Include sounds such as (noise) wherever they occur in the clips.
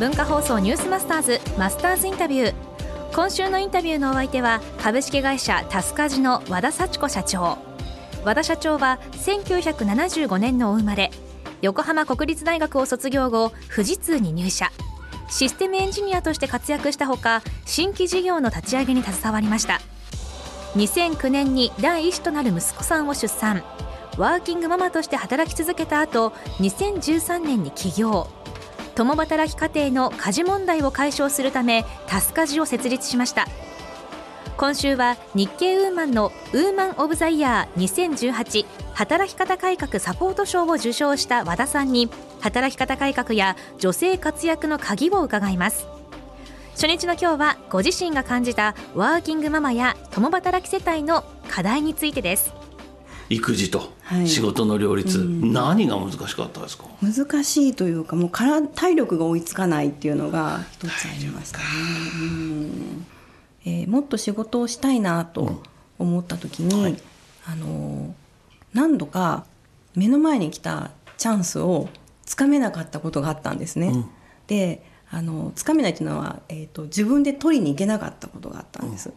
文化放送ニュースマスターズマスターズインタビュー。今週のインタビューのお相手は株式会社タスカジの和田幸子社長。和田社長は1975年のお生まれ。横浜国立大学を卒業後富士通に入社。システムエンジニアとして活躍したほか新規事業の立ち上げに携わりました。2009年に第一子となる息子さんを出産。ワーキングママとして働き続けた後2013年に起業。共働き家庭の家事問題を解消するためタスカジを設立しました。今週は日経ウーマンのウーマン・オブ・ザ・イヤー2018働き方改革サポート賞を受賞した和田さんに働き方改革や女性活躍の鍵を伺います。初日の今日はご自身が感じたワーキングママや共働き世帯の課題についてです。育児と仕事の両立、はいうん、何が難しかったですか？難しいというかもうから体力が追いつかないっていうのが一つありましたね、うん。えー、もっと仕事をしたいなと思った時に、うんはい、あの何度か目の前に来たチャンスをつかめなかったことがあったんですね。うん、であのつかめないっていうのは、えーと、自分で取りに行けなかったことがあったんです。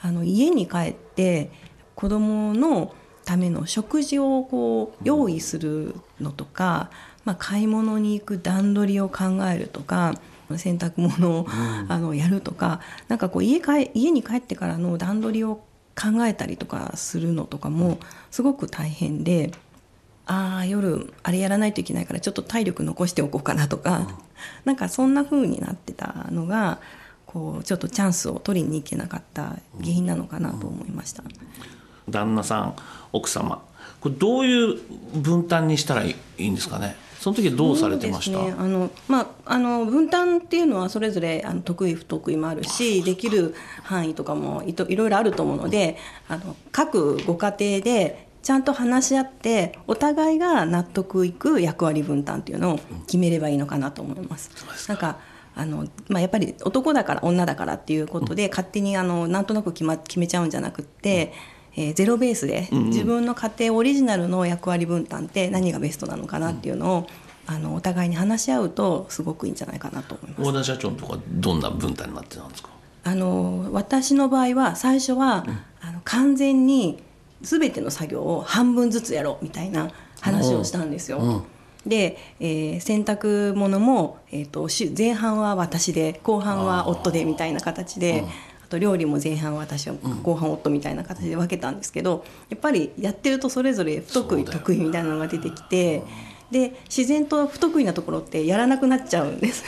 あの家に帰って子供のための食事をこう用意するのとか、まあ、買い物に行く段取りを考えるとか洗濯物を、あのやるとかなんかこう家か家に帰ってからの段取りを考えたりとかするのとかもすごく大変で。ああ夜あれやらないといけないからちょっと体力残しておこうかなとか、うん、なんかそんな風になってたのがこうちょっとチャンスを取りに行けなかった原因なのかなと思いました。旦那さん奥様。これどういう分担にしたらいいんですかね？その時どうされてました、ね、あのまあ、あの分担っていうのはそれぞれあの得意不得意もあるしできる範囲とかもいといろいろあると思うのであの各ご家庭でちゃんと話し合ってお互いが納得いく役割分担っていうのを決めればいいのかなと思います。なんかあのまあ、やっぱり男だから女だからっていうことで、勝手にあのなんとなく決,、ま、決めちゃうんじゃなくって、えー、ゼロベースで自分の家庭オリジナルの役割分担って何がベストなのかなっていうのを、あのお互いに話し合うとすごくいいんじゃないかなと思います。大田社長のとこはどんな分担になってたんですか？あの私の場合は最初は、うん、あの完全に全ての作業を半分ずつやろうみたいな話をしたんですよ。うん、で、えー、洗濯物も、えーと、前半は私で後半は夫でみたいな形で。と料理も前半私は後半夫みたいな形で分けたんですけどやっぱりやってるとそれぞれ不得意得意みたいなのが出てきてで自然と不得意なところってやらなくなっちゃうんです。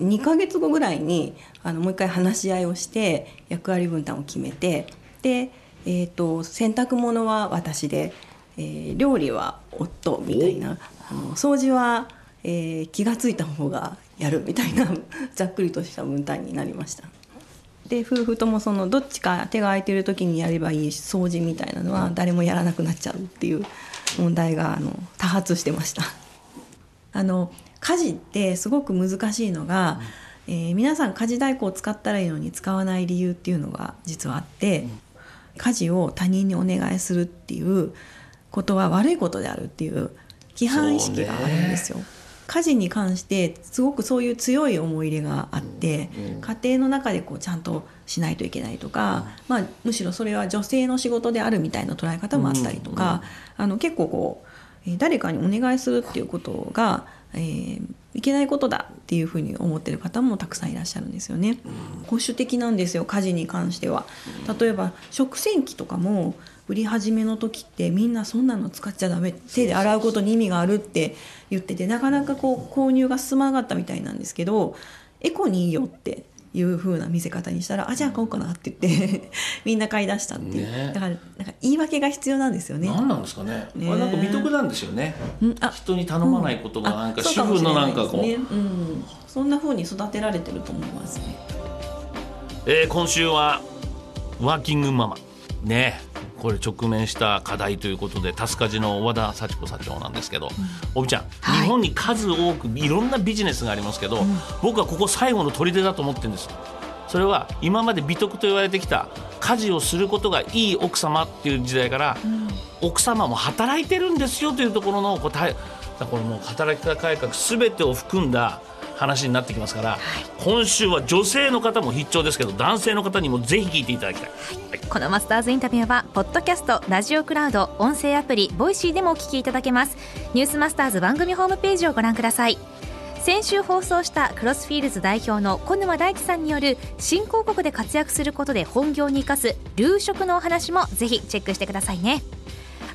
2 (laughs) ヶ月後ぐらいにあのもう一回話し合いをして役割分担を決めてで、えーと、洗濯物は私で、えー、料理は夫みたいなあの掃除は、えー、気が付いた方がやるみたいなざっくりとした分担になりました。で夫婦ともそのどっちか手が空いてる時にやればいい掃除みたいなのは誰もやらなくなっちゃうっていう問題があの多発してました。(laughs) あの家事ってすごく難しいのが、えー、皆さん家事代行を使ったらいいのに使わない理由っていうのが実はあって、家事を他人にお願いするっていうことは悪いことであるっていう規範意識があるんですよ。家事に関してすごくそういう強い思い入れがあって、家庭の中でこうちゃんとしないといけないとか、まあ、むしろそれは女性の仕事であるみたいな捉え方もあったりとか、あの結構こう誰かにお願いするっていうことが、えー、いけないことだっていうふうに思ってる方もたくさんいらっしゃるんですよね。保守的なんですよ家事に関しては。例えば食洗機とかも売り始めの時ってみんなそんなの使っちゃダメ手で洗うことに意味があるって言っててなかなかこう購入が進まなかったみたいなんですけどエコにいいよっていう風な見せ方にしたらあじゃあ買おうかなって言って (laughs) みんな買い出したっていう、ね、だからなんか言い訳が必要なんですよね。何なんですかね。ね。なんか美徳なんですよね。人に頼まないことがなんか主婦のなんかこう、ね、うん、そんな風に育てられてると思いますね、えー、今週はワーキングママ。ねこれ直面した課題ということでタスカジの和田幸子社長なんですけど、お、う、び、ちゃん、はい、日本に数多くいろんなビジネスがありますけど、うん、僕はここ最後の砦だと思ってるんです。それは今まで美徳と言われてきた家事をすることがいい奥様っていう時代から、うん、奥様も働いてるんですよというところのこうこれもう働き方改革すべてを含んだ話になってきますから、今週は女性の方も必聴ですけど男性の方にもぜひ聞いていただきたい、はい、このマスターズインタビューはポッドキャストラジオクラウド音声アプリ Voicy でもお聞きいただけます。ニュースマスターズ番組ホームページをご覧ください。先週放送したクロスフィールズ代表の小沼大地さんによる新興国で活躍することで本業に生かす留職のお話もぜひチェックしてくださいね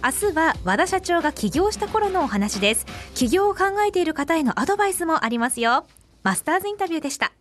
明日は和田社長が起業した頃のお話です。起業を考えている方へのアドバイスもありますよ。マスターズインタビューでした。